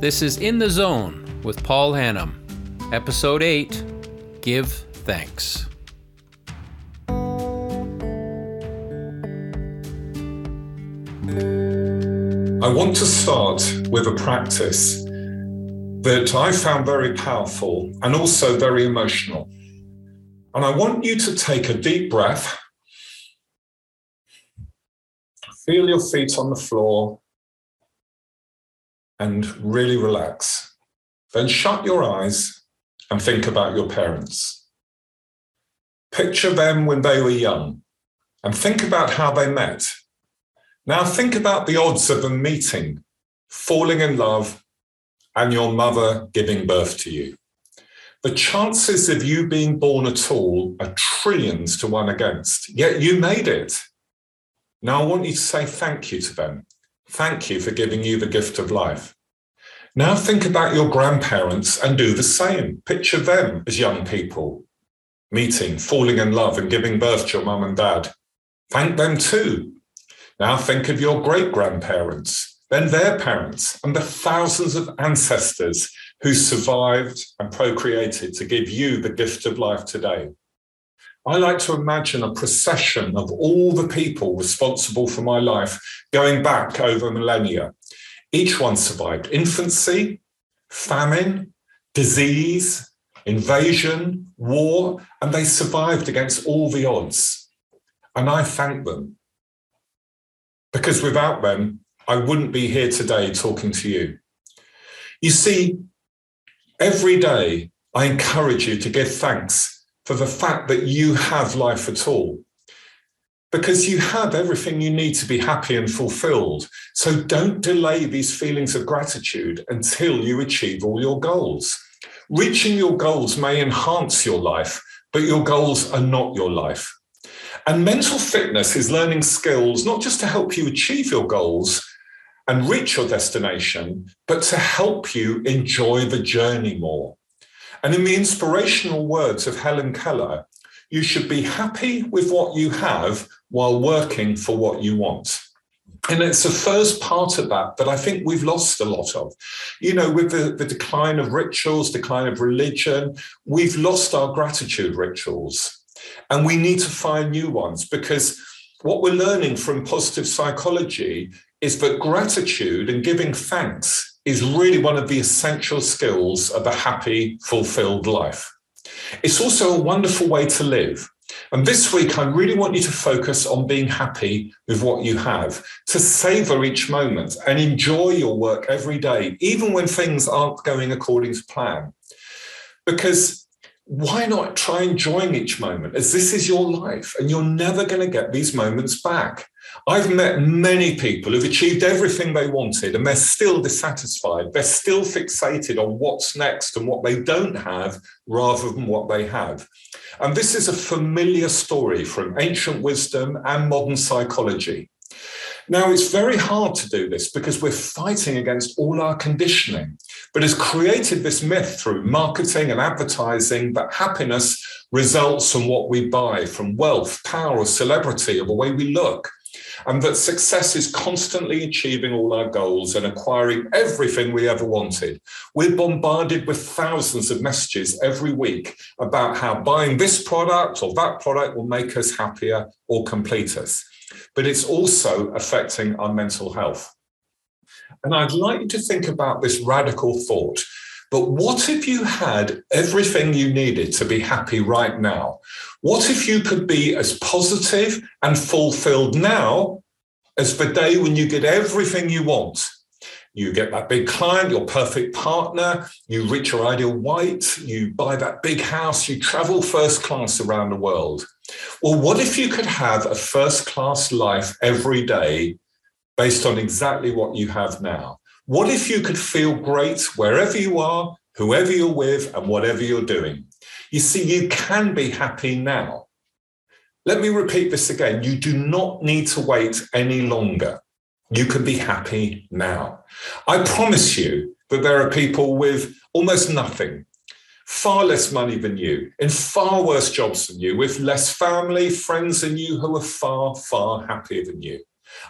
This is In the Zone with Paul Hannum, Episode 8 Give Thanks. I want to start with a practice that I found very powerful and also very emotional. And I want you to take a deep breath, feel your feet on the floor, and really relax. Then shut your eyes and think about your parents. Picture them when they were young and think about how they met now think about the odds of them meeting, falling in love, and your mother giving birth to you. The chances of you being born at all are trillions to one against, yet you made it. Now I want you to say thank you to them. Thank you for giving you the gift of life. Now think about your grandparents and do the same. Picture them as young people, meeting, falling in love, and giving birth to your mum and dad. Thank them too now think of your great grandparents, then their parents, and the thousands of ancestors who survived and procreated to give you the gift of life today. I like to imagine a procession of all the people responsible for my life going back over millennia. Each one survived infancy, famine, disease, invasion, war, and they survived against all the odds. And I thank them because without them, I wouldn't be here today talking to you. You see, every day I encourage you to give thanks for the fact that you have life at all. Because you have everything you need to be happy and fulfilled. So don't delay these feelings of gratitude until you achieve all your goals. Reaching your goals may enhance your life, but your goals are not your life. And mental fitness is learning skills not just to help you achieve your goals and reach your destination, but to help you enjoy the journey more. And in the inspirational words of Helen Keller, you should be happy with what you have while working for what you want. And it's the first part of that that I think we've lost a lot of. You know, with the, the decline of rituals, decline of religion, we've lost our gratitude rituals. And we need to find new ones because what we're learning from positive psychology is that gratitude and giving thanks is really one of the essential skills of a happy, fulfilled life. It's also a wonderful way to live. And this week, I really want you to focus on being happy with what you have, to savor each moment and enjoy your work every day, even when things aren't going according to plan. Because why not try enjoying each moment as this is your life and you're never going to get these moments back? I've met many people who've achieved everything they wanted and they're still dissatisfied. They're still fixated on what's next and what they don't have rather than what they have. And this is a familiar story from ancient wisdom and modern psychology. Now, it's very hard to do this because we're fighting against all our conditioning, but has created this myth through marketing and advertising that happiness results from what we buy, from wealth, power, or celebrity, or the way we look. And that success is constantly achieving all our goals and acquiring everything we ever wanted. We're bombarded with thousands of messages every week about how buying this product or that product will make us happier or complete us but it's also affecting our mental health. And I'd like you to think about this radical thought. But what if you had everything you needed to be happy right now? What if you could be as positive and fulfilled now as the day when you get everything you want? You get that big client, your perfect partner, you reach your ideal weight, you buy that big house, you travel first class around the world. Well, what if you could have a first class life every day based on exactly what you have now? What if you could feel great wherever you are, whoever you're with, and whatever you're doing? You see, you can be happy now. Let me repeat this again. You do not need to wait any longer. You can be happy now. I promise you that there are people with almost nothing far less money than you, in far worse jobs than you, with less family, friends than you who are far, far happier than you.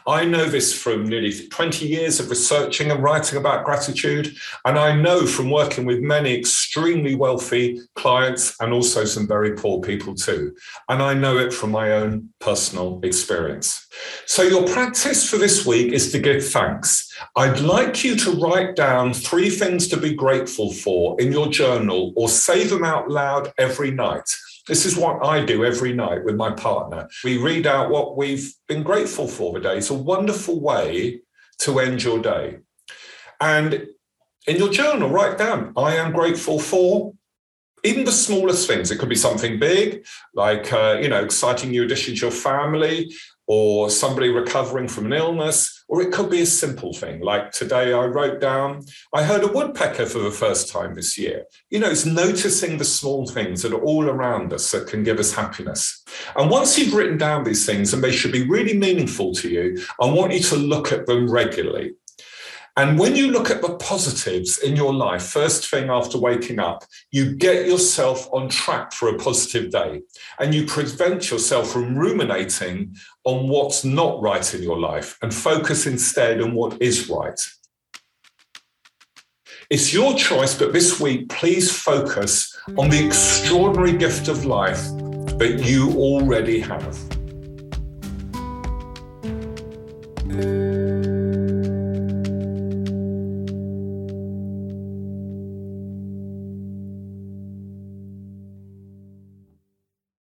I know this from nearly 20 years of researching and writing about gratitude. And I know from working with many extremely wealthy clients and also some very poor people too. And I know it from my own personal experience. So, your practice for this week is to give thanks. I'd like you to write down three things to be grateful for in your journal or say them out loud every night. This is what I do every night with my partner. We read out what we've been grateful for the day. It's a wonderful way to end your day. And in your journal, write down, I am grateful for even the smallest things. It could be something big, like, uh, you know, exciting new addition to your family, or somebody recovering from an illness, or it could be a simple thing like today I wrote down, I heard a woodpecker for the first time this year. You know, it's noticing the small things that are all around us that can give us happiness. And once you've written down these things, and they should be really meaningful to you, I want you to look at them regularly. And when you look at the positives in your life, first thing after waking up, you get yourself on track for a positive day and you prevent yourself from ruminating on what's not right in your life and focus instead on what is right. It's your choice, but this week, please focus on the extraordinary gift of life that you already have.